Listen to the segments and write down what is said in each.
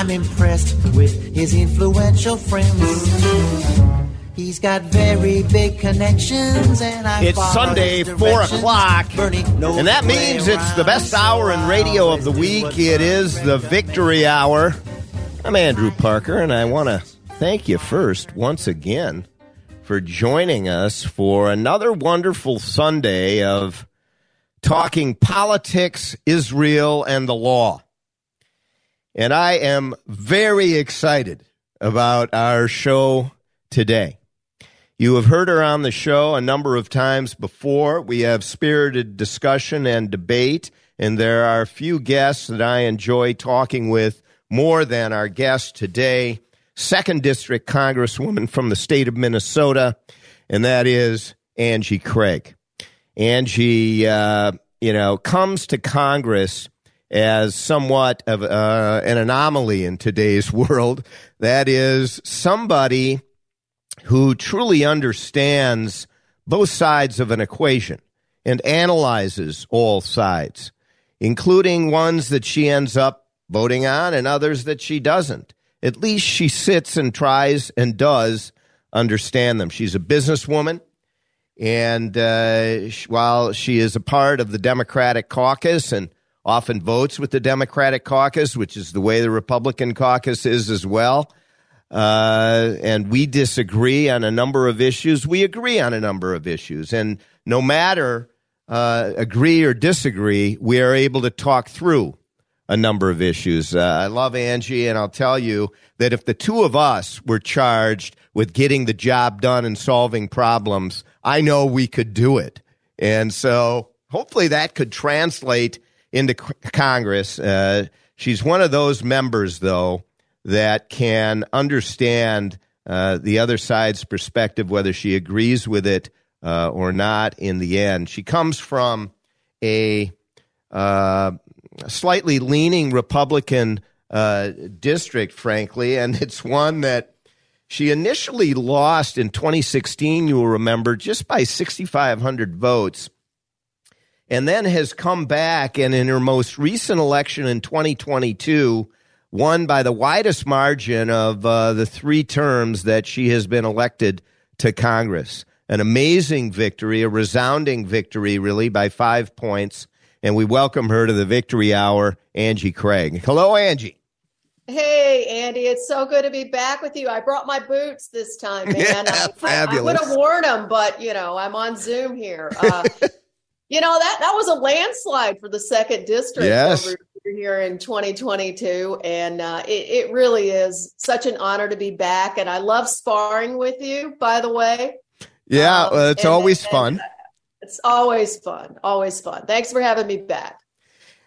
I'm impressed with his influential friends. He's got very big connections, and I It's Sunday, four o'clock, and that means it's the best hour in radio of the week. It is the Victory Hour. I'm Andrew Parker, and I want to thank you first, once again, for joining us for another wonderful Sunday of talking politics, Israel, and the law. And I am very excited about our show today. You have heard her on the show a number of times before. We have spirited discussion and debate, and there are few guests that I enjoy talking with more than our guest today, Second District Congresswoman from the state of Minnesota, and that is Angie Craig. Angie, uh, you know, comes to Congress as somewhat of uh, an anomaly in today's world. That is somebody who truly understands both sides of an equation and analyzes all sides, including ones that she ends up voting on and others that she doesn't. At least she sits and tries and does understand them. She's a businesswoman. And uh, while she is a part of the Democratic caucus and often votes with the Democratic caucus, which is the way the Republican caucus is as well, uh, and we disagree on a number of issues. We agree on a number of issues, and no matter uh, agree or disagree, we are able to talk through a number of issues. Uh, I love Angie, and I'll tell you that if the two of us were charged with getting the job done and solving problems, I know we could do it. And so hopefully that could translate into Congress. Uh, she's one of those members, though, that can understand uh, the other side's perspective, whether she agrees with it uh, or not in the end. She comes from a uh, slightly leaning Republican uh, district, frankly, and it's one that she initially lost in 2016, you will remember, just by 6,500 votes. And then has come back, and in her most recent election in 2022, won by the widest margin of uh, the three terms that she has been elected to Congress. An amazing victory, a resounding victory, really, by five points. And we welcome her to the Victory Hour, Angie Craig. Hello, Angie. Hey, Andy, it's so good to be back with you. I brought my boots this time, man. Yeah, I, fabulous. I, I would have worn them, but you know, I'm on Zoom here. Uh, you know that that was a landslide for the second district Yes. over here in 2022, and uh, it, it really is such an honor to be back. And I love sparring with you, by the way. Yeah, Um, well, it's and- always and fun. It's always fun, always fun. Thanks for having me back.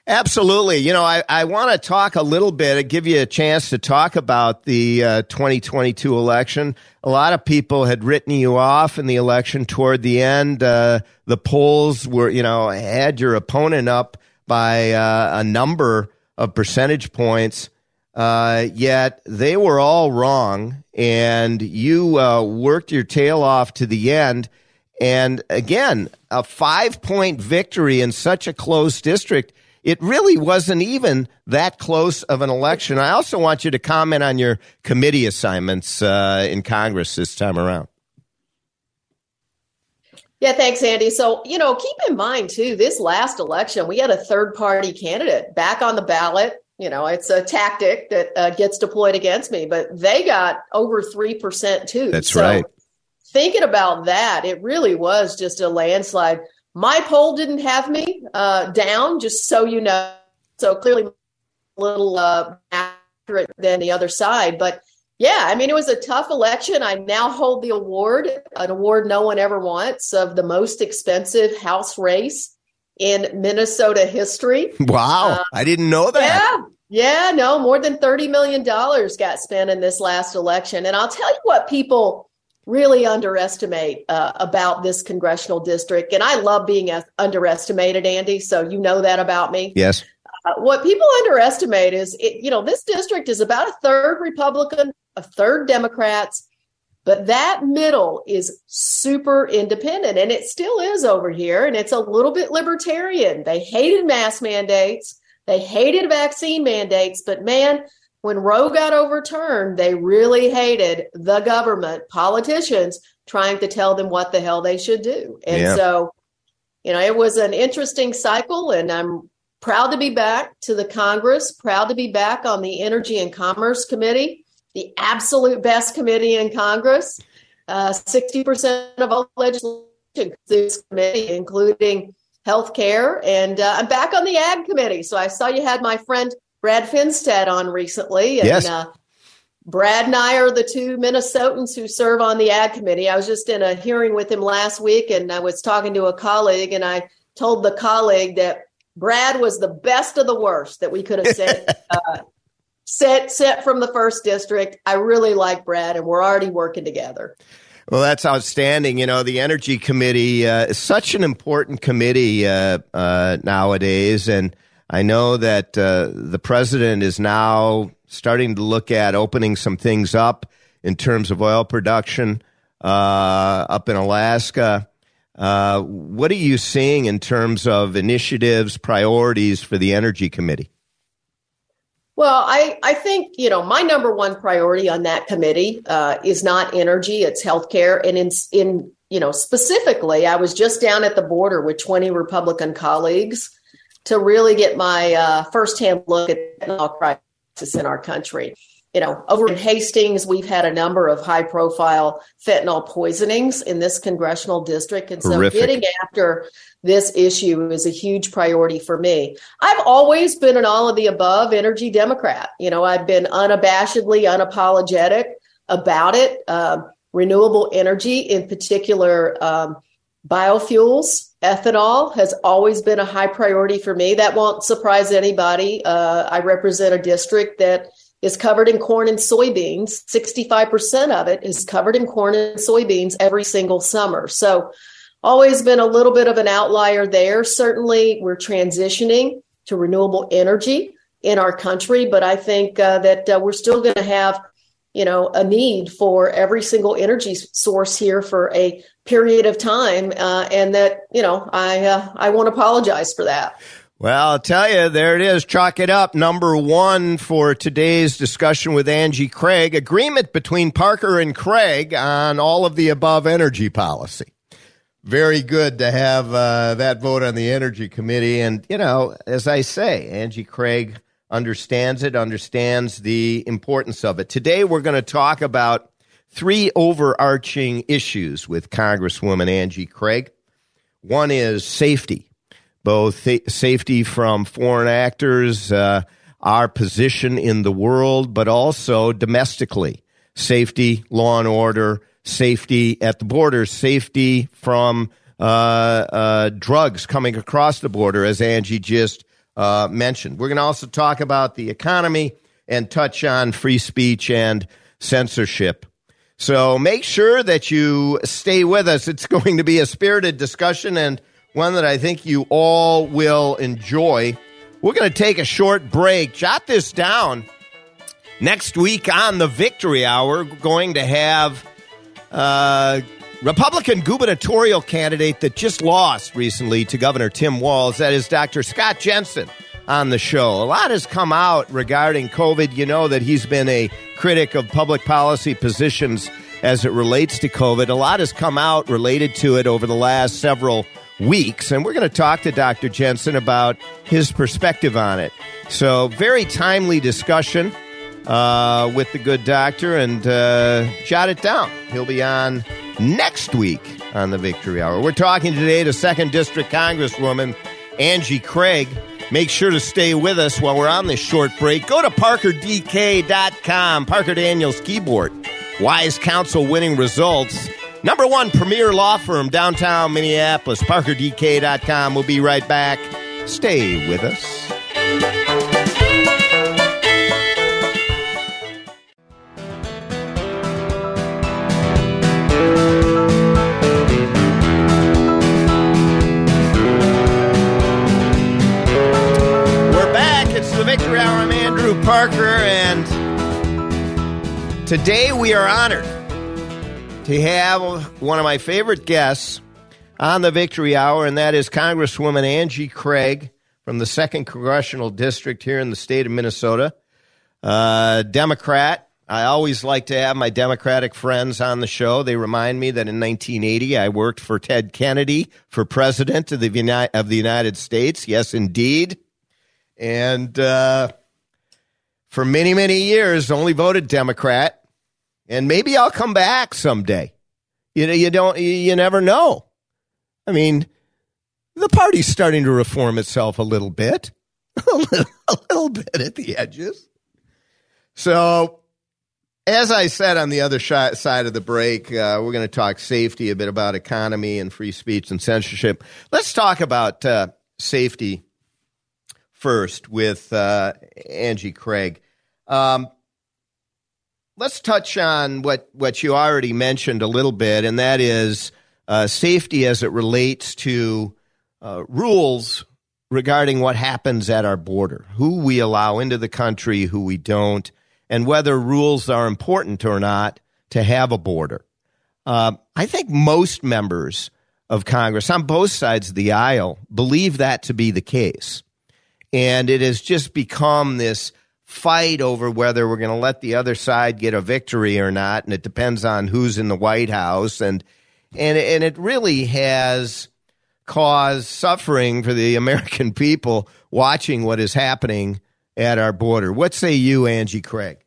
Absolutely. You know, I, I want to talk a little bit, give you a chance to talk about the uh, 2022 election. A lot of people had written you off in the election toward the end. Uh, the polls were, you know, had your opponent up by uh, a number of percentage points. Uh, yet they were all wrong, and you uh, worked your tail off to the end. And again, a five point victory in such a close district, it really wasn't even that close of an election. I also want you to comment on your committee assignments uh, in Congress this time around. Yeah, thanks, Andy. So, you know, keep in mind too, this last election, we had a third party candidate back on the ballot. you know, it's a tactic that uh, gets deployed against me, but they got over 3% too. That's so right. Thinking about that, it really was just a landslide. My poll didn't have me uh, down, just so you know. So clearly, a little uh, accurate than the other side. But yeah, I mean, it was a tough election. I now hold the award, an award no one ever wants, of the most expensive House race in Minnesota history. Wow. Uh, I didn't know that. Yeah. Yeah, no, more than $30 million got spent in this last election. And I'll tell you what people really underestimate uh, about this congressional district. And I love being underestimated, Andy. So you know that about me. Yes. Uh, what people underestimate is, it, you know, this district is about a third Republican, a third Democrats, but that middle is super independent, and it still is over here. And it's a little bit libertarian. They hated mask mandates, they hated vaccine mandates, but man, when Roe got overturned, they really hated the government, politicians trying to tell them what the hell they should do. And yeah. so, you know, it was an interesting cycle, and I'm proud to be back to the Congress, proud to be back on the Energy and Commerce Committee the absolute best committee in Congress. Uh, 60% of all legislation this committee, including health care. And uh, I'm back on the ag committee. So I saw you had my friend Brad Finstad on recently. And, yes. Uh, Brad and I are the two Minnesotans who serve on the ag committee. I was just in a hearing with him last week and I was talking to a colleague and I told the colleague that Brad was the best of the worst that we could have sent uh, set set from the first district. I really like Brad, and we're already working together. Well, that's outstanding. You know, the Energy Committee uh, is such an important committee uh, uh, nowadays, and I know that uh, the president is now starting to look at opening some things up in terms of oil production uh, up in Alaska. Uh, what are you seeing in terms of initiatives, priorities for the Energy Committee? Well, I, I think, you know, my number one priority on that committee uh, is not energy, it's healthcare. And in, in, you know, specifically, I was just down at the border with 20 Republican colleagues to really get my uh, firsthand look at the fentanyl crisis in our country. You know, over in Hastings, we've had a number of high profile fentanyl poisonings in this congressional district. And so Horrific. getting after this issue is a huge priority for me. I've always been an all of the above energy Democrat. You know, I've been unabashedly unapologetic about it. Um, renewable energy, in particular, um, biofuels, ethanol has always been a high priority for me. That won't surprise anybody. Uh, I represent a district that is covered in corn and soybeans. 65% of it is covered in corn and soybeans every single summer. So always been a little bit of an outlier there. Certainly, we're transitioning to renewable energy in our country, but I think uh, that uh, we're still going to have, you know, a need for every single energy source here for a period of time, uh, and that you know, I uh, I won't apologize for that. Well, I'll tell you, there it is. Chalk it up. Number one for today's discussion with Angie Craig agreement between Parker and Craig on all of the above energy policy very good to have uh, that vote on the Energy Committee. And, you know, as I say, Angie Craig understands it, understands the importance of it. Today, we're going to talk about three overarching issues with Congresswoman Angie Craig. One is safety, both th- safety from foreign actors, uh, our position in the world, but also domestically safety, law and order safety at the border, safety from uh, uh, drugs coming across the border, as Angie just uh, mentioned. We're going to also talk about the economy and touch on free speech and censorship. So make sure that you stay with us. It's going to be a spirited discussion and one that I think you all will enjoy. We're going to take a short break. Jot this down. Next week on the Victory Hour, we're going to have uh, Republican gubernatorial candidate that just lost recently to Governor Tim Walz. That is Dr. Scott Jensen on the show. A lot has come out regarding COVID. You know that he's been a critic of public policy positions as it relates to COVID. A lot has come out related to it over the last several weeks, and we're going to talk to Dr. Jensen about his perspective on it. So, very timely discussion uh, with the good doctor, and uh, jot it down. He'll be on next week on the Victory Hour. We're talking today to 2nd District Congresswoman Angie Craig. Make sure to stay with us while we're on this short break. Go to parkerdk.com, Parker Daniels Kibort. Wise Counsel winning results. Number one premier law firm downtown Minneapolis, parkerdk.com. We'll be right back. Stay with us. Today we are honored to have one of my favorite guests on the Victory Hour, and that is Congresswoman Angie Craig from the 2nd Congressional District here in the state of Minnesota. Uh, Democrat. I always like to have my Democratic friends on the show. They remind me that in 1980 I worked for Ted Kennedy for president of the, of the United States. Yes, indeed. And uh, for many, many years only voted Democrat, and maybe I'll come back someday. You know, you don't, you never know. I mean, the party's starting to reform itself a little bit, a little, a little bit at the edges. So, as I said on the other sh- side of the break, uh, we're going to talk safety, a bit about economy and free speech and censorship. Let's talk about uh, safety first with uh, Angie Craig. Um, let's touch on what, what you already mentioned a little bit, and that is uh, safety as it relates to uh, rules regarding what happens at our border, who we allow into the country, who we don't, and whether rules are important or not to have a border. Uh, I think most members of Congress on both sides of the aisle believe that to be the case. And it has just become this fight over whether we're going to let the other side get a victory or not, and it depends on who's in the White House, and and and it really has caused suffering for the American people watching what is happening at our border. What say you, Angie Craig?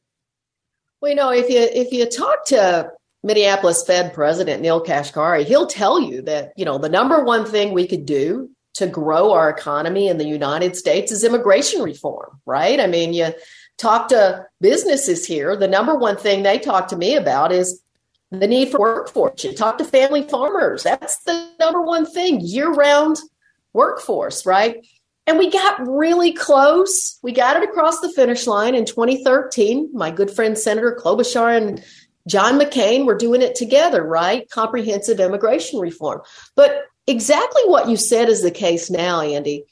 Well, you know, if you if you talk to Minneapolis Fed President Neel Kashkari, he'll tell you that you know the number one thing we could do to grow our economy in the United States is immigration reform, right? I mean, you talk to businesses here, the number one thing they talk to me about is the need for workforce. You talk to family farmers, that's the number one thing year round workforce, right? And we got really close. We got it across the finish line in 2013. My good friend Senator Klobuchar and John McCain were doing it together, right? Comprehensive immigration reform. But exactly what you said is the case now, Andy.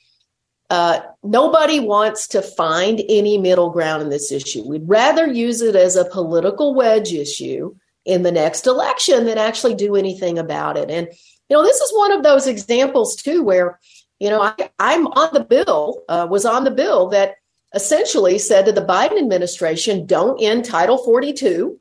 Uh, nobody wants to find any middle ground in this issue. We'd rather use it as a political wedge issue in the next election than actually do anything about it. And, you know, this is one of those examples, too, where, you know, I, am on the bill, uh, was on the bill that essentially said to the Biden administration, don't end Title 42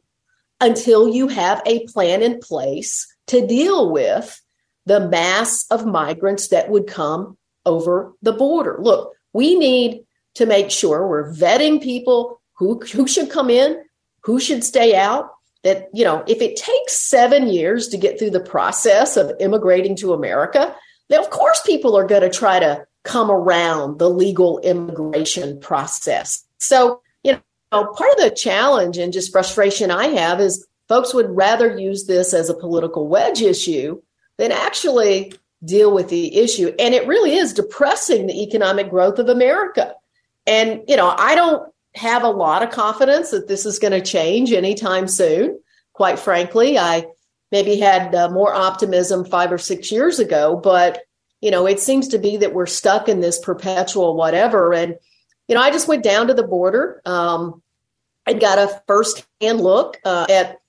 until you have a plan in place to deal with the mass of migrants that would come over the border. Look, we need to make sure we're vetting people who, who should come in, who should stay out. That, you know, if it takes seven years to get through the process of immigrating to America, then of course people are going to try to come around the legal immigration process. So, you know, part of the challenge and just frustration I have is folks would rather use this as a political wedge issue than actually deal with the issue. And it really is depressing the economic growth of America. And, you know, I don't have a lot of confidence that this is going to change anytime soon. Quite frankly, I maybe had uh, more optimism five or six years ago, but, you know, it seems to be that we're stuck in this perpetual whatever. And, you know, I just went down to the border. Um, I got a first hand look uh, at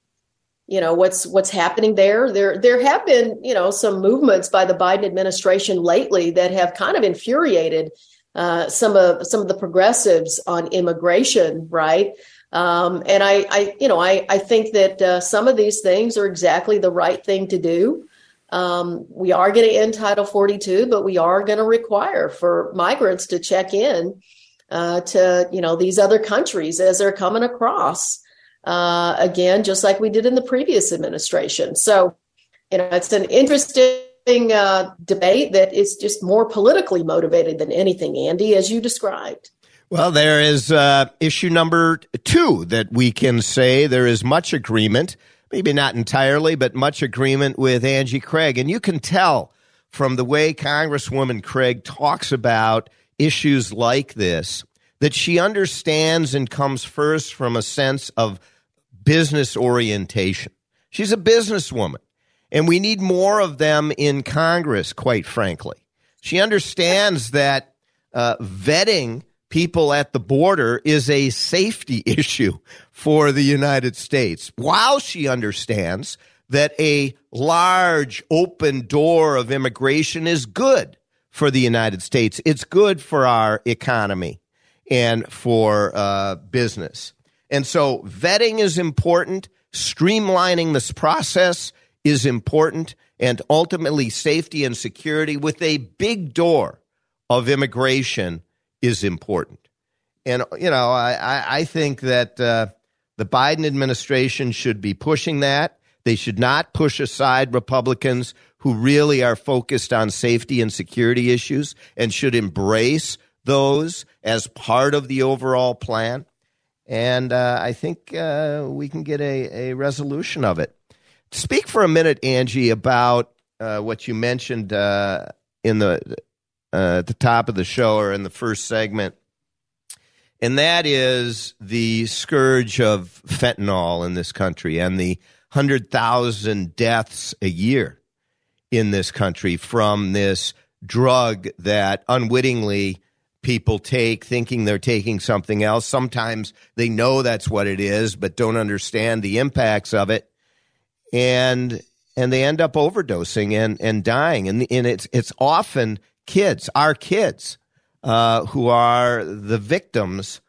you know what's what's happening there. There there have been you know some movements by the biden administration lately that have kind of infuriated uh, some of some of the progressives on immigration right? Um, and I, I you know i i think that uh, some of these things are exactly the right thing to do. Um, we are going to end Title 42, but we are going to require for migrants to check in uh, to you know these other countries as they're coming across. Uh, again, just like we did in the previous administration. So, you know, it's an interesting uh, debate that is just more politically motivated than anything, Andy, as you described. Well, there is uh, issue number two that we can say there is much agreement, maybe not entirely, but much agreement with Angie Craig. And you can tell from the way Congresswoman Craig talks about issues like this that she understands and comes first from a sense of business orientation. She's a businesswoman, and we need more of them in Congress, quite frankly. She understands that uh, vetting people at the border is a safety issue for the United States, while she understands that a large open door of immigration is good for the United States. It's good for our economy and for uh, business. And so vetting is important, streamlining this process is important, and ultimately safety and security with a big door of immigration is important. And, you know, I, I think that uh, the Biden administration should be pushing that. They should not push aside Republicans who really are focused on safety and security issues and should embrace those as part of the overall plan and uh, I think uh, we can get a, a resolution of it. Speak for a minute, Angie, about uh, what you mentioned uh, in the uh, at the top of the show or in the first segment, and that is the scourge of fentanyl in this country and the hundred thousand deaths a year in this country from this drug that unwittingly people take thinking they're taking something else. Sometimes they know that's what it is, but don't understand the impacts of it. And and they end up overdosing and, and dying. And, and it's it's often kids, our kids, uh, who are the victims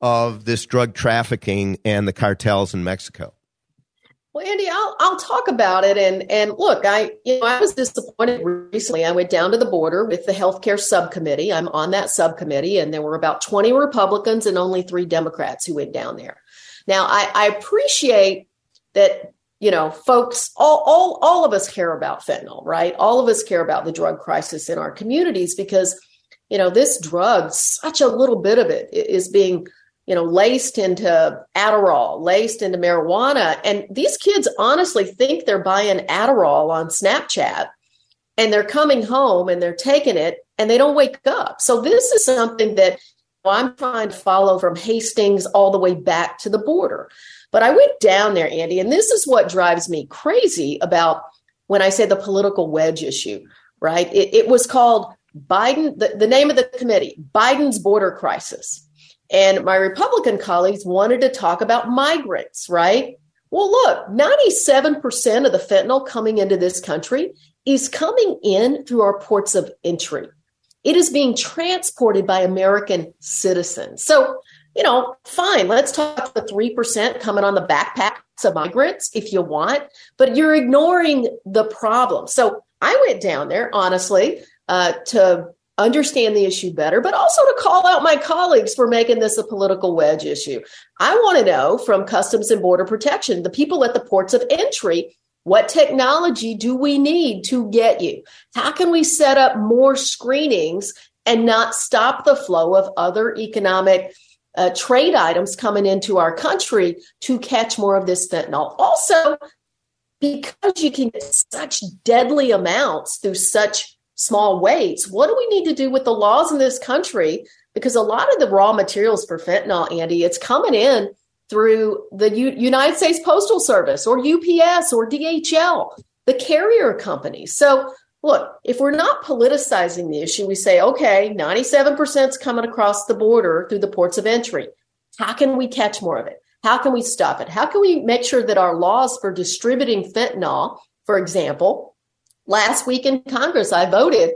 of this drug trafficking and the cartels in Mexico. Well, Andy, I'll I'll talk about it. And and look, I you know I was disappointed recently. I went down to the border with the healthcare subcommittee. I'm on that subcommittee, and there were about 20 Republicans and only three Democrats who went down there. Now, I, I appreciate that you know folks all, all all of us care about fentanyl right all of us care about the drug crisis in our communities because you know this drug such a little bit of it is being you know, laced into Adderall, laced into marijuana. And these kids honestly think they're buying Adderall on Snapchat and they're coming home and they're taking it and they don't wake up. So this is something that I'm trying to follow from Hastings all the way back to the border. But I went down there, Andy, and this is what drives me crazy about when I say the political wedge issue, right? It, it was called Biden, the, the name of the committee, Biden's border crisis. And my Republican colleagues wanted to talk about migrants, right? Well, look, 97% of the fentanyl coming into this country is coming in through our ports of entry. It is being transported by American citizens. So, you know, fine, let's talk the 3% coming on the backpacks of migrants if you want, but you're ignoring the problem. So I went down there, honestly, uh, to understand the issue better, but also to call out my colleagues for making this a political wedge issue. I want to know from Customs and Border Protection, the people at the ports of entry, what technology do we need to get you? How can we set up more screenings and not stop the flow of other economic uh, trade items coming into our country to catch more of this fentanyl? Also, because you can get such deadly amounts through such small weights. What do we need to do with the laws in this country? Because a lot of the raw materials for fentanyl, Andy, it's coming in through the U- United States Postal Service or UPS or DHL, the carrier companies. So, look, if we're not politicizing the issue, we say, okay, 97% is coming across the border through the ports of entry. How can we catch more of it? How can we stop it? How can we make sure that our laws for distributing fentanyl, for example, Last week in Congress, I voted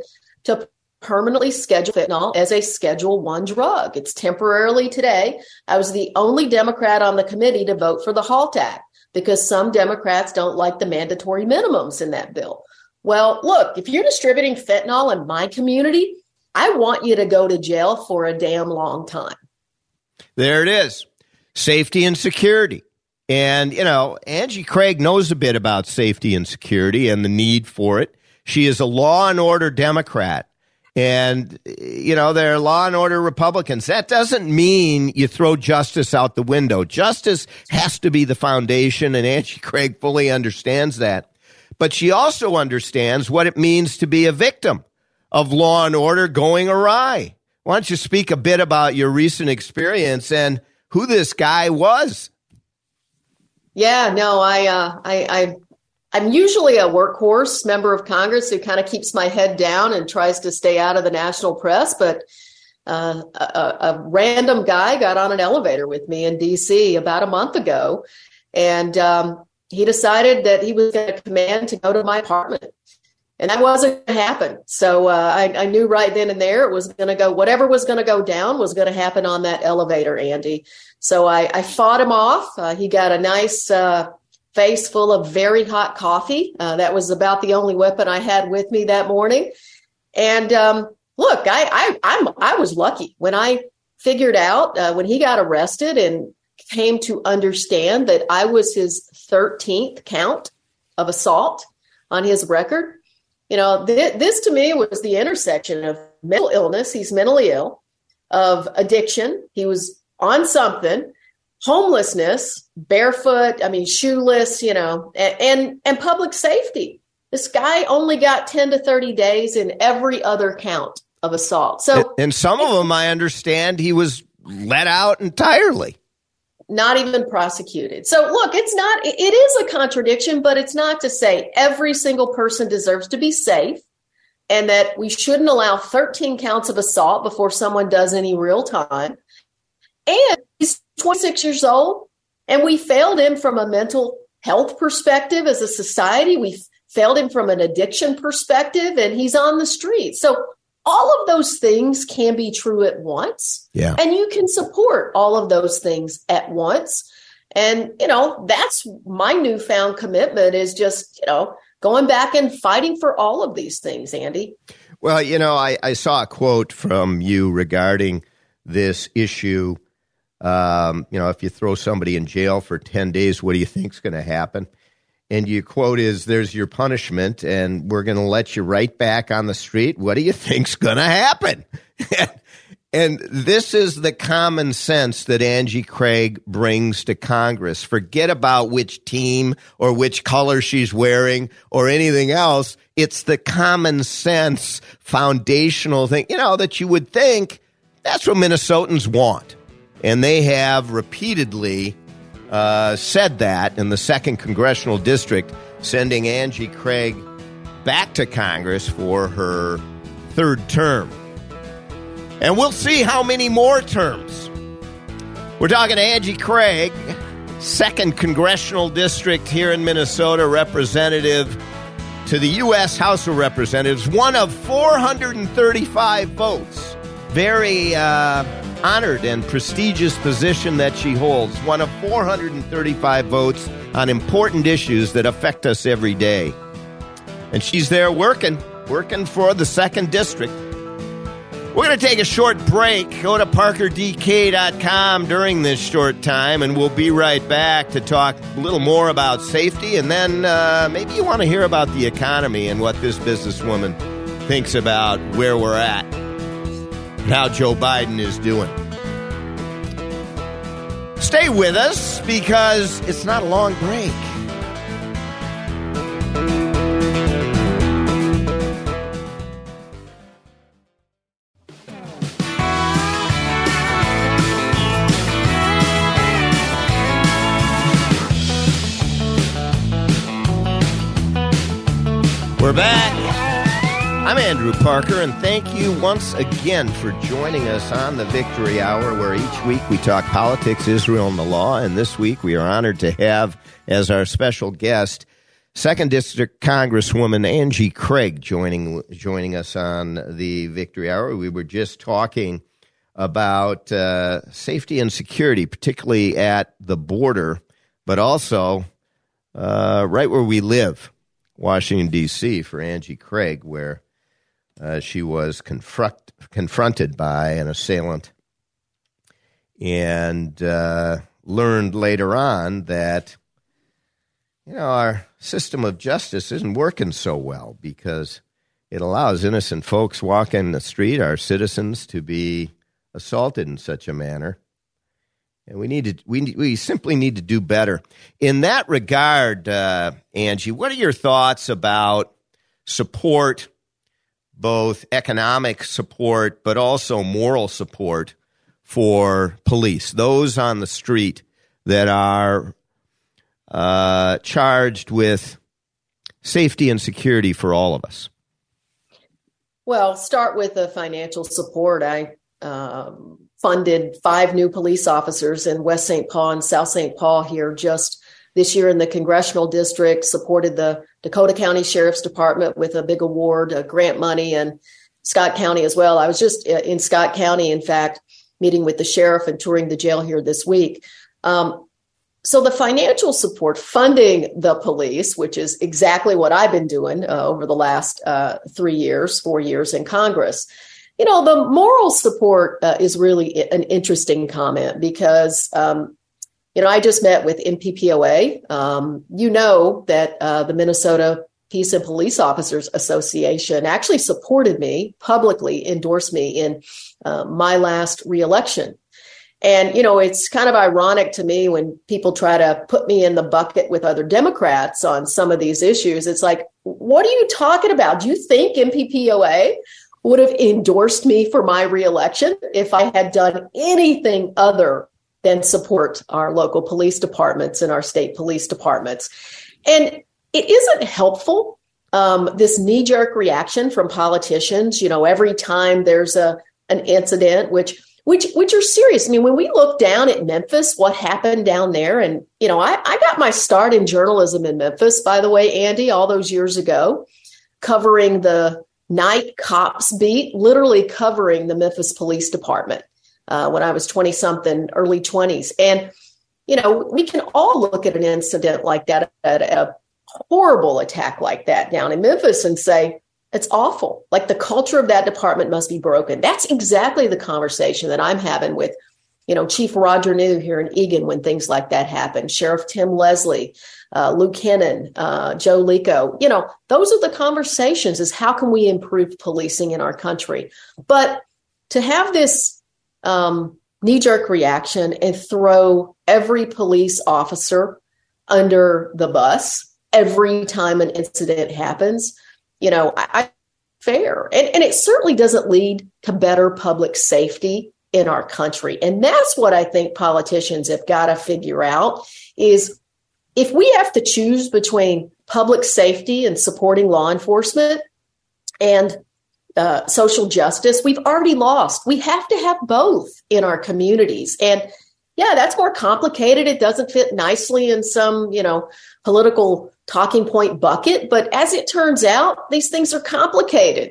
to permanently schedule fentanyl as a schedule one drug. It's temporarily today. I was the only Democrat on the committee to vote for the HALT Act because some Democrats don't like the mandatory minimums in that bill. Well, look, if you're distributing fentanyl in my community, I want you to go to jail for a damn long time. There it is safety and security. And, you know, Angie Craig knows a bit about safety and security and the need for it. She is a law and order Democrat. And, you know, they're law and order Republicans. That doesn't mean you throw justice out the window. Justice has to be the foundation, and Angie Craig fully understands that. But she also understands what it means to be a victim of law and order going awry. Why don't you speak a bit about your recent experience and who this guy was? Yeah, no, I, uh, I, I I'm usually a workhorse member of Congress who kind of keeps my head down and tries to stay out of the national press. But uh, a, a, random guy got on an elevator with me in DC about a month ago, and um, he decided that he was going to command to go to my apartment. And that wasn't going to happen. So uh, I, I, knew right then and there it was going to go, whatever was going to go down was going to happen on that elevator, Andy. So I, I fought him off. Uh, he got a nice uh, face full of very hot coffee. Uh, that was about the only weapon I had with me that morning. And um, look, I, I, I'm, I was lucky when I figured out uh, when he got arrested and came to understand that I was his 13th count of assault on his record. You know, th- this to me was the intersection of mental illness. He's mentally ill, of addiction. He was on something homelessness, barefoot, I mean, shoeless, you know, and, and, and public safety. This guy only got 10 to 30 days in every other count of assault. So, and some of them, I understand, he was let out entirely. Not even prosecuted. So, look, it's not, it is a contradiction, but it's not to say every single person deserves to be safe and that we shouldn't allow 13 counts of assault before someone does any real time. And he's 26 years old, and we failed him from a mental health perspective as a society. We failed him from an addiction perspective, and he's on the street. So all of those things can be true at once. Yeah. And you can support all of those things at once. And, you know, that's my newfound commitment is just, you know, going back and fighting for all of these things, Andy. Well, you know, I, I saw a quote from you regarding this issue um, you know, if you throw somebody in jail for 10 days, what do you think's going to happen? And your quote is, there's your punishment, and we're going to let you right back on the street. What do you think's going to happen? and this is the common sense that Angie Craig brings to Congress. Forget about which team or which color she's wearing or anything else. It's the common sense foundational thing, you know, that you would think that's what Minnesotans want. And they have repeatedly uh, said that in the second congressional district, sending Angie Craig back to Congress for her third term. And we'll see how many more terms. We're talking to Angie Craig, second congressional district here in Minnesota, representative to the U.S. House of Representatives, one of 435 votes. Very. Uh, honored and prestigious position that she holds, one of 435 votes on important issues that affect us every day. And she's there working, working for the second district. We're going to take a short break. Go to parkerdk.com during this short time, and we'll be right back to talk a little more about safety. And then uh, maybe you want to hear about the economy and what this businesswoman thinks about where we're at how Joe Biden is doing. Stay with us because it's not a long break. We're back. I'm Andrew Parker, and thank you once again for joining us on the Victory Hour, where each week we talk politics, Israel, and the law. And this week we are honored to have as our special guest Second District Congresswoman Angie Craig joining joining us on the Victory Hour. We were just talking about uh, safety and security, particularly at the border, but also uh, right where we live Washington, D.C., for Angie Craig, where uh, she was confront, confronted by an assailant and uh, learned later on that, you know, our system of justice isn't working so well because it allows innocent folks walking the street, our citizens, to be assaulted in such a manner. And we need to we we simply need to do better in that regard, uh, Angie. What are your thoughts about support, both economic support but also moral support for police, those on the street that are uh, charged with safety and security for all of us? Well, start with the financial support. I um, funded five new police officers in West St. Paul and South St. Paul here just this year in the congressional district, supported the Dakota County Sheriff's Department with a big award, uh, grant money, and Scott County as well. I was just uh, in Scott County, in fact, meeting with the sheriff and touring the jail here this week. Um, so the financial support funding the police which is exactly what i've been doing uh, over the last uh, three years four years in congress you know the moral support uh, is really an interesting comment because um, you know i just met with mppoa um, you know that uh, the minnesota peace and police officers association actually supported me publicly endorsed me in uh, my last reelection and, you know, it's kind of ironic to me when people try to put me in the bucket with other Democrats on some of these issues. It's like, what are you talking about? Do you think MPPOA would have endorsed me for my reelection if I had done anything other than support our local police departments and our state police departments? And it isn't helpful. Um, this knee jerk reaction from politicians, you know, every time there's a an incident, which which which are serious. I mean, when we look down at Memphis, what happened down there, and you know, I, I got my start in journalism in Memphis, by the way, Andy, all those years ago, covering the night cops beat, literally covering the Memphis Police Department uh, when I was twenty something, early twenties, and you know, we can all look at an incident like that, at a horrible attack like that down in Memphis, and say, it's awful. Like the culture of that department must be broken. That's exactly the conversation that I'm having with, you know, Chief Roger New here in Eagan when things like that happen. Sheriff Tim Leslie, uh, Luke Hennen, uh, Joe Leko. You know, those are the conversations: is how can we improve policing in our country? But to have this um, knee-jerk reaction and throw every police officer under the bus every time an incident happens you know, I, I fair. And, and it certainly doesn't lead to better public safety in our country. And that's what I think politicians have got to figure out is if we have to choose between public safety and supporting law enforcement and uh, social justice, we've already lost. We have to have both in our communities. And yeah, that's more complicated. It doesn't fit nicely in some, you know, political talking point bucket. But as it turns out, these things are complicated.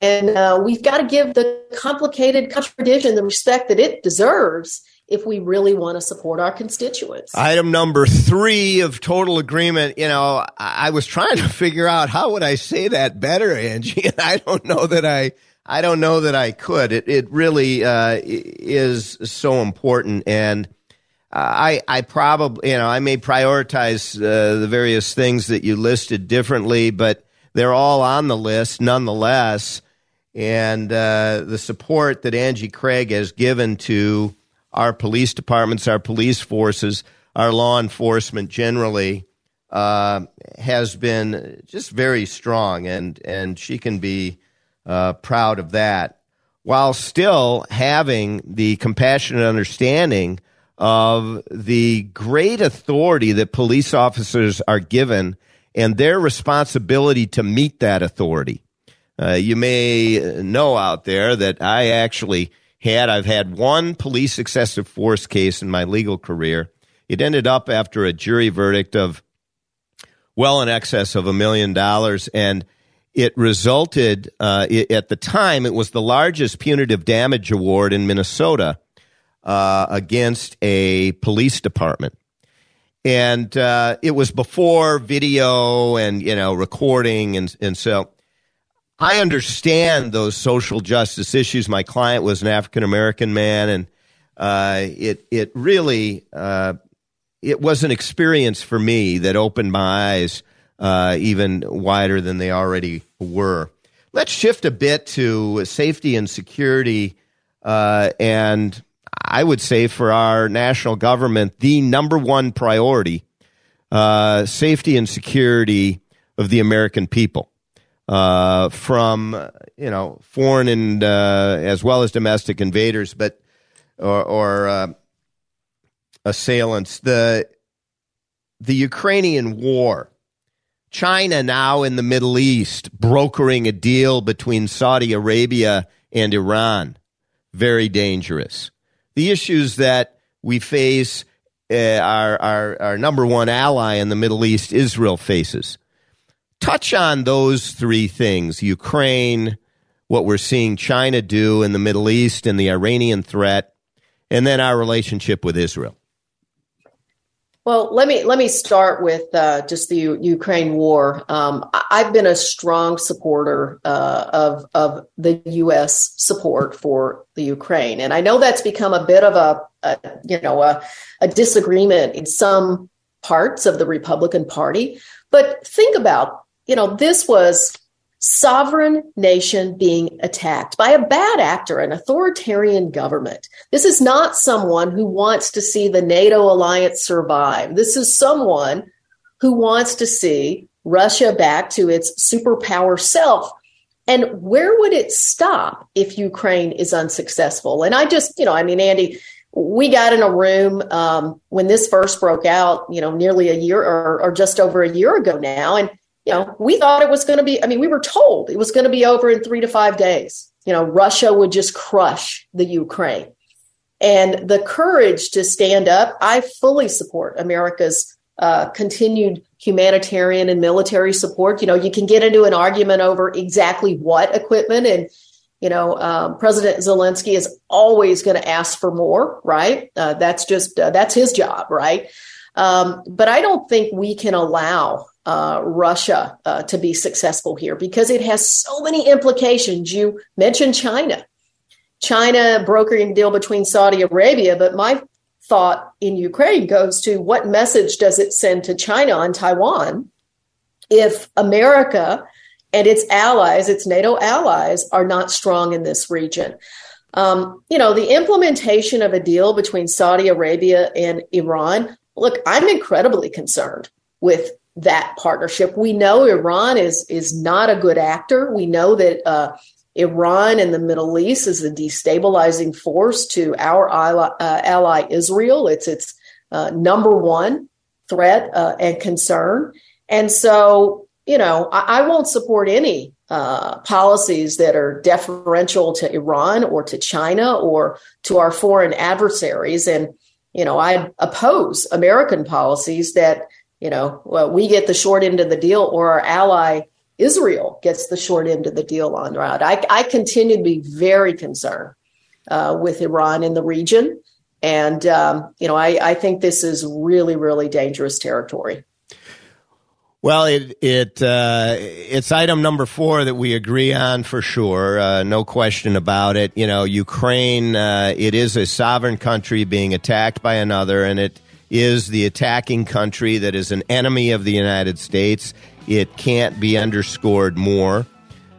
And uh, we've got to give the complicated contradiction the respect that it deserves if we really want to support our constituents. Item number three of total agreement. You know, I was trying to figure out how would I say that better, Angie, and I don't know that I. I don't know that I could. It it really uh, is so important, and I I probably you know I may prioritize uh, the various things that you listed differently, but they're all on the list nonetheless. And uh, the support that Angie Craig has given to our police departments, our police forces, our law enforcement generally uh, has been just very strong, and and she can be uh, proud of that, while still having the compassionate understanding of the great authority that police officers are given and their responsibility to meet that authority. Uh, you may know out there that I actually had, I've had one police excessive force case in my legal career. It ended up after a jury verdict of well in excess of a million dollars. And it resulted, uh, it, at the time, it was the largest punitive damage award in Minnesota uh, against a police department. and uh, it was before video and you know recording and and so I understand those social justice issues. My client was an African American man, and uh, it it really uh, it was an experience for me that opened my eyes uh, even wider than they already were. Let's shift a bit to safety and security, uh, and I would say for our national government, the number one priority: uh, safety and security of the American people. Uh, from you know foreign and uh, as well as domestic invaders, but or, or uh, assailants. The the Ukrainian war, China now in the Middle East brokering a deal between Saudi Arabia and Iran, very dangerous. The issues that we face, uh, our, our our number one ally in the Middle East, Israel faces. Touch on those three things: Ukraine, what we're seeing China do in the Middle East, and the Iranian threat, and then our relationship with Israel. Well, let me let me start with uh, just the U- Ukraine war. Um, I've been a strong supporter uh, of of the U.S. support for the Ukraine, and I know that's become a bit of a, a you know a, a disagreement in some parts of the Republican Party. But think about you know this was sovereign nation being attacked by a bad actor, an authoritarian government. This is not someone who wants to see the NATO alliance survive. This is someone who wants to see Russia back to its superpower self. And where would it stop if Ukraine is unsuccessful? And I just, you know, I mean, Andy, we got in a room um, when this first broke out, you know, nearly a year or, or just over a year ago now. And you know, we thought it was going to be, I mean, we were told it was going to be over in three to five days. You know, Russia would just crush the Ukraine. And the courage to stand up, I fully support America's uh, continued humanitarian and military support. You know, you can get into an argument over exactly what equipment, and you know, um, President Zelensky is always going to ask for more, right? Uh, that's just uh, that's his job, right? Um, but I don't think we can allow uh, Russia uh, to be successful here because it has so many implications. You mentioned China. China brokering a deal between Saudi Arabia, but my thought in Ukraine goes to what message does it send to China on Taiwan if America and its allies, its NATO allies, are not strong in this region? Um, you know, the implementation of a deal between Saudi Arabia and Iran. Look, I'm incredibly concerned with that partnership. We know Iran is is not a good actor. We know that uh, Iran in the Middle East is a destabilizing force to our ally, uh, ally Israel. It's its uh, number one threat uh, and concern. And so, you know, I, I won't support any uh, policies that are deferential to Iran or to China or to our foreign adversaries. And you know, I oppose American policies that you know, well, we get the short end of the deal or our ally Israel gets the short end of the deal on route. I, I continue to be very concerned uh, with Iran in the region. And, um, you know, I, I think this is really, really dangerous territory. Well, it it uh, it's item number four that we agree on for sure, uh, no question about it. You know, Ukraine, uh, it is a sovereign country being attacked by another, and it is the attacking country that is an enemy of the United States. It can't be underscored more.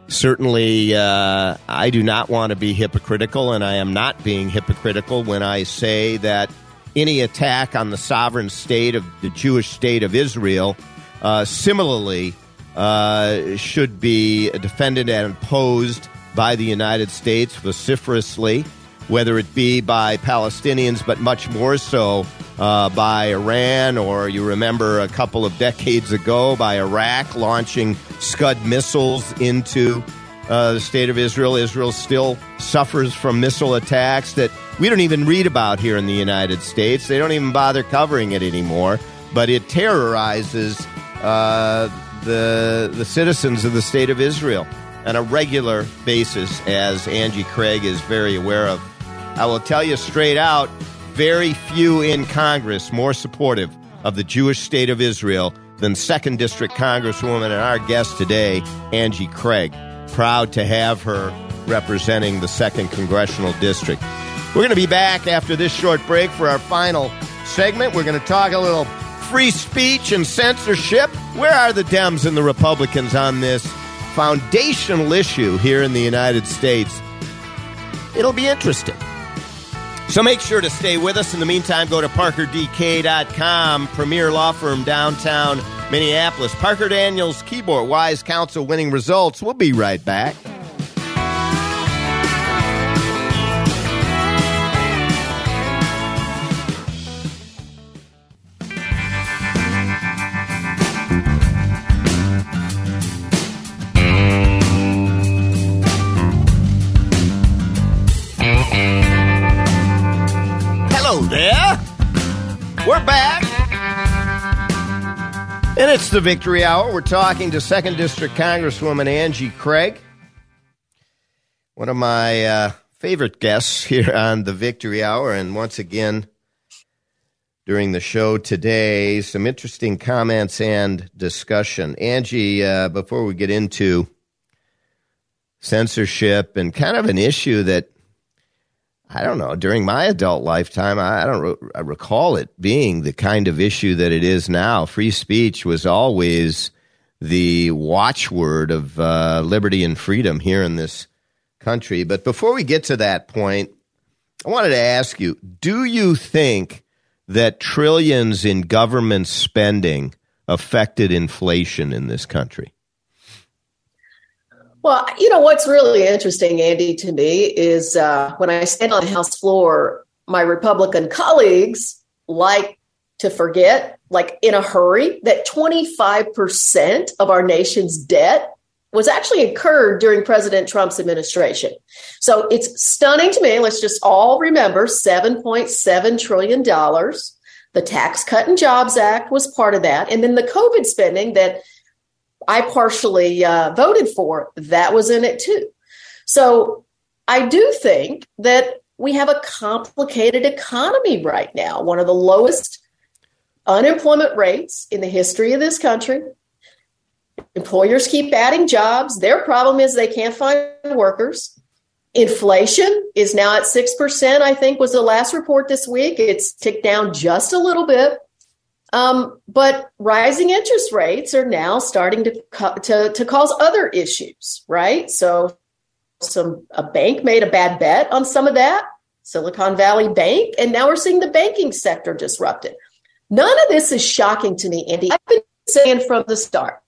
Certainly, uh, I do not want to be hypocritical, and I am not being hypocritical when I say that any attack on the sovereign state of the Jewish state of Israel uh, similarly uh, should be defended and opposed by the United States vociferously whether it be by Palestinians, but much more so uh, by Iran, or you remember a couple of decades ago by Iraq launching Scud missiles into uh, the state of Israel. Israel still suffers from missile attacks that we don't even read about here in the United States. They don't even bother covering it anymore, but it terrorizes uh, the, the citizens of the state of Israel on a regular basis, as Angie Craig is very aware of. I will tell you straight out very few in Congress more supportive of the Jewish state of Israel than 2nd District Congresswoman and our guest today, Angie Craig. Proud to have her representing the 2nd Congressional District. We're going to be back after this short break for our final segment. We're going to talk a little free speech and censorship. Where are the Dems and the Republicans on this foundational issue here in the United States? It'll be interesting. So make sure to stay with us. In the meantime, go to parkerdk.com, premier law firm downtown Minneapolis. Parker Daniels, Kibort, wise counsel, winning results. We'll be right back. We're back. And it's the Victory Hour. We're talking to 2nd District Congresswoman Angie Craig, one of my uh, favorite guests here on the Victory Hour. And once again, during the show today, some interesting comments and discussion. Angie, uh, before we get into censorship and kind of an issue that I don't know. During my adult lifetime, I, I don't re- I recall it being the kind of issue that it is now. Free speech was always the watchword of uh, liberty and freedom here in this country. But before we get to that point, I wanted to ask you do you think that trillions in government spending affected inflation in this country? Well, you know what's really interesting, Andy, to me is uh, when I stand on the House floor, my Republican colleagues like to forget, like in a hurry, that 25% of our nation's debt was actually incurred during President Trump's administration. So it's stunning to me. Let's just all remember $7.7 trillion. The Tax Cut and Jobs Act was part of that. And then the COVID spending that I partially uh, voted for, that was in it too. So I do think that we have a complicated economy right now, one of the lowest unemployment rates in the history of this country. Employers keep adding jobs. Their problem is they can't find workers. Inflation is now at 6%, I think was the last report this week. It's ticked down just a little bit. Um, but rising interest rates are now starting to, to to cause other issues, right? So, some a bank made a bad bet on some of that, Silicon Valley Bank, and now we're seeing the banking sector disrupted. None of this is shocking to me, Andy. I've been saying from the start,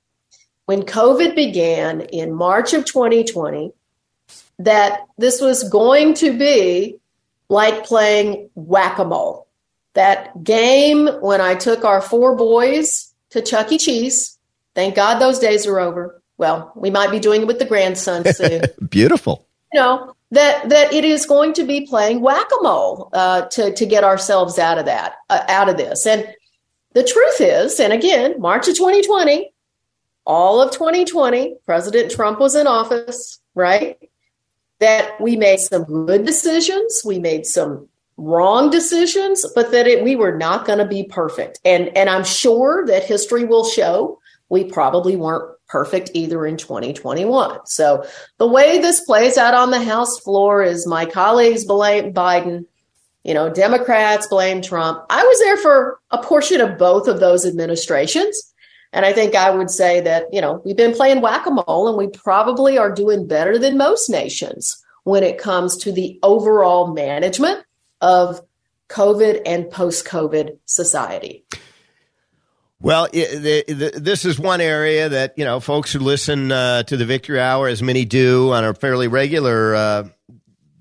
when COVID began in March of 2020, that this was going to be like playing whack a mole that game when I took our four boys to Chuck E. Cheese. Thank God those days are over. Well, we might be doing it with the grandson soon. Beautiful. You know that that it is going to be playing whack a mole uh, to to get ourselves out of that uh, out of this. And the truth is, and again, March of 2020, all of 2020, President Trump was in office, right? That we made some good decisions, we made some wrong decisions, but that it, we were not going to be perfect. And and I'm sure that history will show we probably weren't perfect either in 2021. So the way this plays out on the House floor is my colleagues blame Biden, you know, Democrats blame Trump. I was there for a portion of both of those administrations. And I think I would say that, you know, we've been playing whack a mole and we probably are doing better than most nations when it comes to the overall management of COVID and post COVID society? Well, it, the, this is one area that you know folks who listen uh, to the Victory Hour, as many do on a fairly regular uh,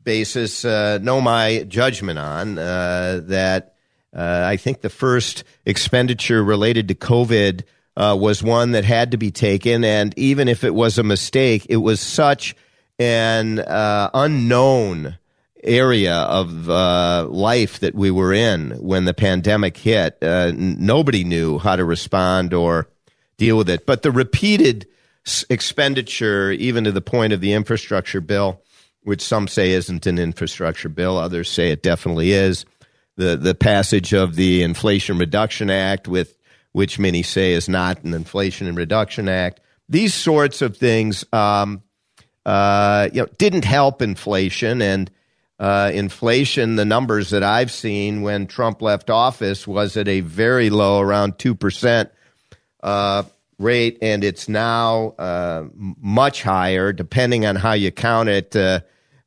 basis, uh, know my judgment on. Uh, that uh, I think the first expenditure related to COVID uh, was one that had to be taken, and even if it was a mistake, it was such an unknown area of uh, life that we were in when the pandemic hit. Uh, n- nobody knew how to respond or deal with it. But the repeated s- expenditure, even to the point of the infrastructure bill, which some say isn't an infrastructure bill, others say it definitely is. the the passage of the Inflation Reduction Act, with which many say is not an Inflation and Reduction Act. These sorts of things, um, uh, you know, didn't help inflation and. Uh, inflation, the numbers that I've seen when Trump left office was at a very low, around 2% uh, rate, and it's now uh, much higher, depending on how you count it. Uh,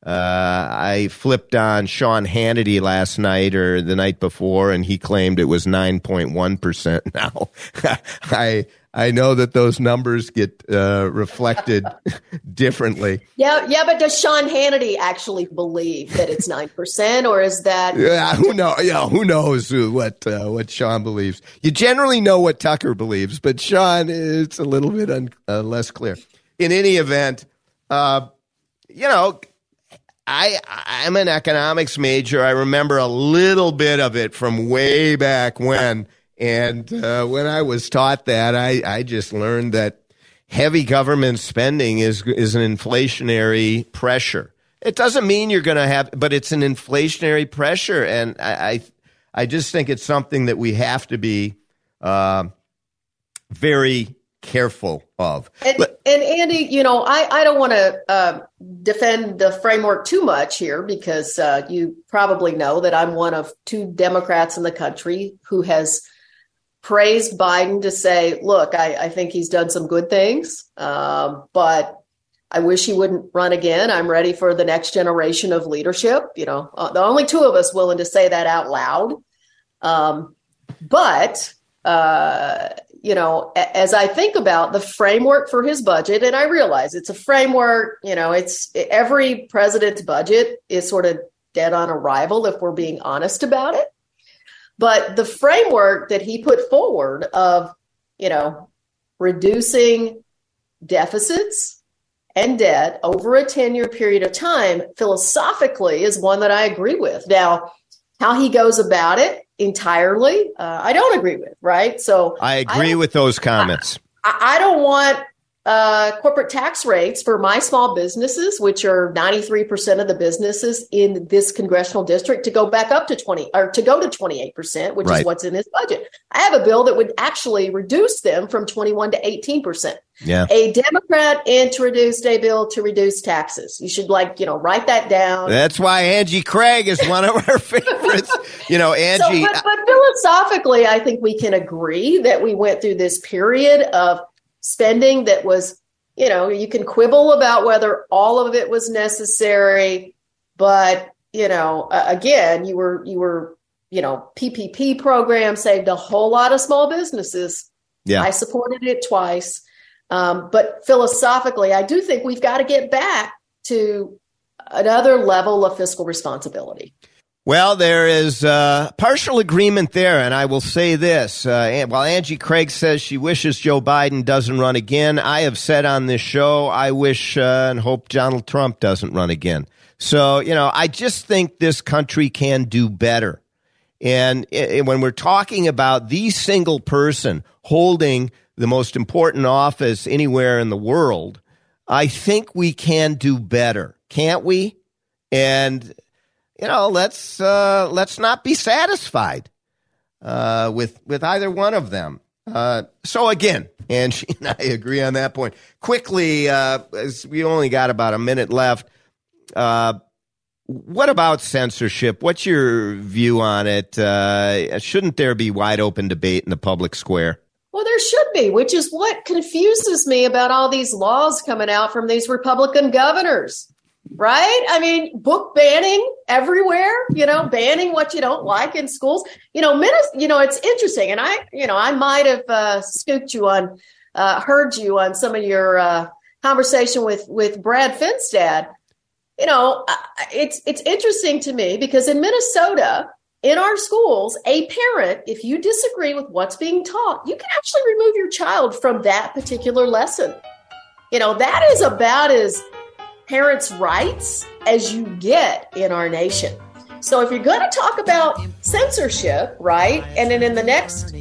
uh, I flipped on Sean Hannity last night or the night before, and he claimed it was nine point one percent. Now, I I know that those numbers get uh, reflected differently. Yeah, yeah, but does Sean Hannity actually believe that it's nine percent, or is that? Yeah, who knows? Yeah, who knows what uh, what Sean believes? You generally know what Tucker believes, but Sean, it's a little bit un- uh, less clear. In any event, uh, you know I I'm an economics major. I remember a little bit of it from way back when, and uh, when I was taught that, I I just learned that heavy government spending is is an inflationary pressure. It doesn't mean you're going to have, but it's an inflationary pressure, and I I, I just think it's something that we have to be uh, very careful of. And, and Andy, you know, I, I don't want to uh, defend the framework too much here because uh, you probably know that I'm one of two Democrats in the country who has praised Biden to say, look, I, I think he's done some good things, um, but I wish he wouldn't run again. I'm ready for the next generation of leadership. You know, uh, the only two of us willing to say that out loud. Um, but uh, you know, as I think about the framework for his budget, and I realize it's a framework, you know, it's every president's budget is sort of dead on arrival if we're being honest about it. But the framework that he put forward of, you know, reducing deficits and debt over a 10 year period of time philosophically is one that I agree with. Now, how he goes about it entirely, uh, I don't agree with, right? So I agree I with those comments. I, I don't want uh, corporate tax rates for my small businesses, which are 93% of the businesses in this congressional district, to go back up to 20 or to go to 28%, which right. is what's in his budget. I have a bill that would actually reduce them from 21 to 18%. Yeah. A Democrat introduced a bill to reduce taxes. You should like, you know, write that down. That's why Angie Craig is one of our favorites. you know, Angie. So, but, but philosophically, I think we can agree that we went through this period of spending that was, you know, you can quibble about whether all of it was necessary, but you know, again, you were you were, you know, PPP program saved a whole lot of small businesses. Yeah. I supported it twice. Um, but philosophically, I do think we've got to get back to another level of fiscal responsibility. Well, there is uh, partial agreement there, and I will say this: uh, while Angie Craig says she wishes Joe Biden doesn't run again, I have said on this show I wish uh, and hope Donald Trump doesn't run again. So, you know, I just think this country can do better. And when we're talking about the single person holding the most important office anywhere in the world, I think we can do better, can't we? And you know, let's uh, let's not be satisfied uh, with with either one of them. Uh, so again, and and I agree on that point. Quickly, uh, as we only got about a minute left. Uh, what about censorship? What's your view on it? Uh, shouldn't there be wide open debate in the public square? Well, there should be, which is what confuses me about all these laws coming out from these Republican governors right? I mean, book banning everywhere, you know, banning what you don't like in schools. You know, Minnesota, you know, it's interesting. And I, you know, I might have uh, scooped you on, uh, heard you on some of your uh, conversation with with Brad Finstad. You know, it's it's interesting to me because in Minnesota, in our schools, a parent, if you disagree with what's being taught, you can actually remove your child from that particular lesson. You know, that is about as parents' rights as you get in our nation. So if you're going to talk about censorship, right, and then in the next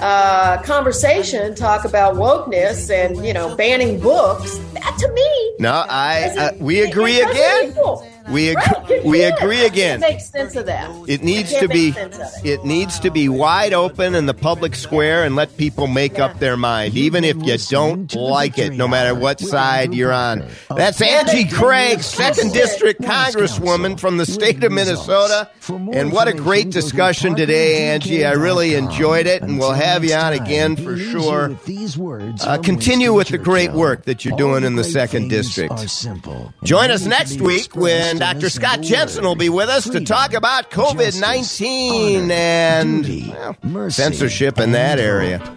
uh, conversation talk about wokeness and you know banning books, that to me, no, I uh, we agree again. We agree, we agree again. Make sense of that. It needs to be make sense of it. it needs to be wide open in the public square and let people make up their mind, even if you don't like it, no matter what side you're on. That's Angie Craig, second district congresswoman from the state of Minnesota. And what a great discussion today, Angie. I really enjoyed it, and we'll have you on again for sure. Uh, continue with the great work that you're doing in the second district. Join us next week when Dr. Scott Jensen will be with us to talk about COVID 19 and well, censorship in that area.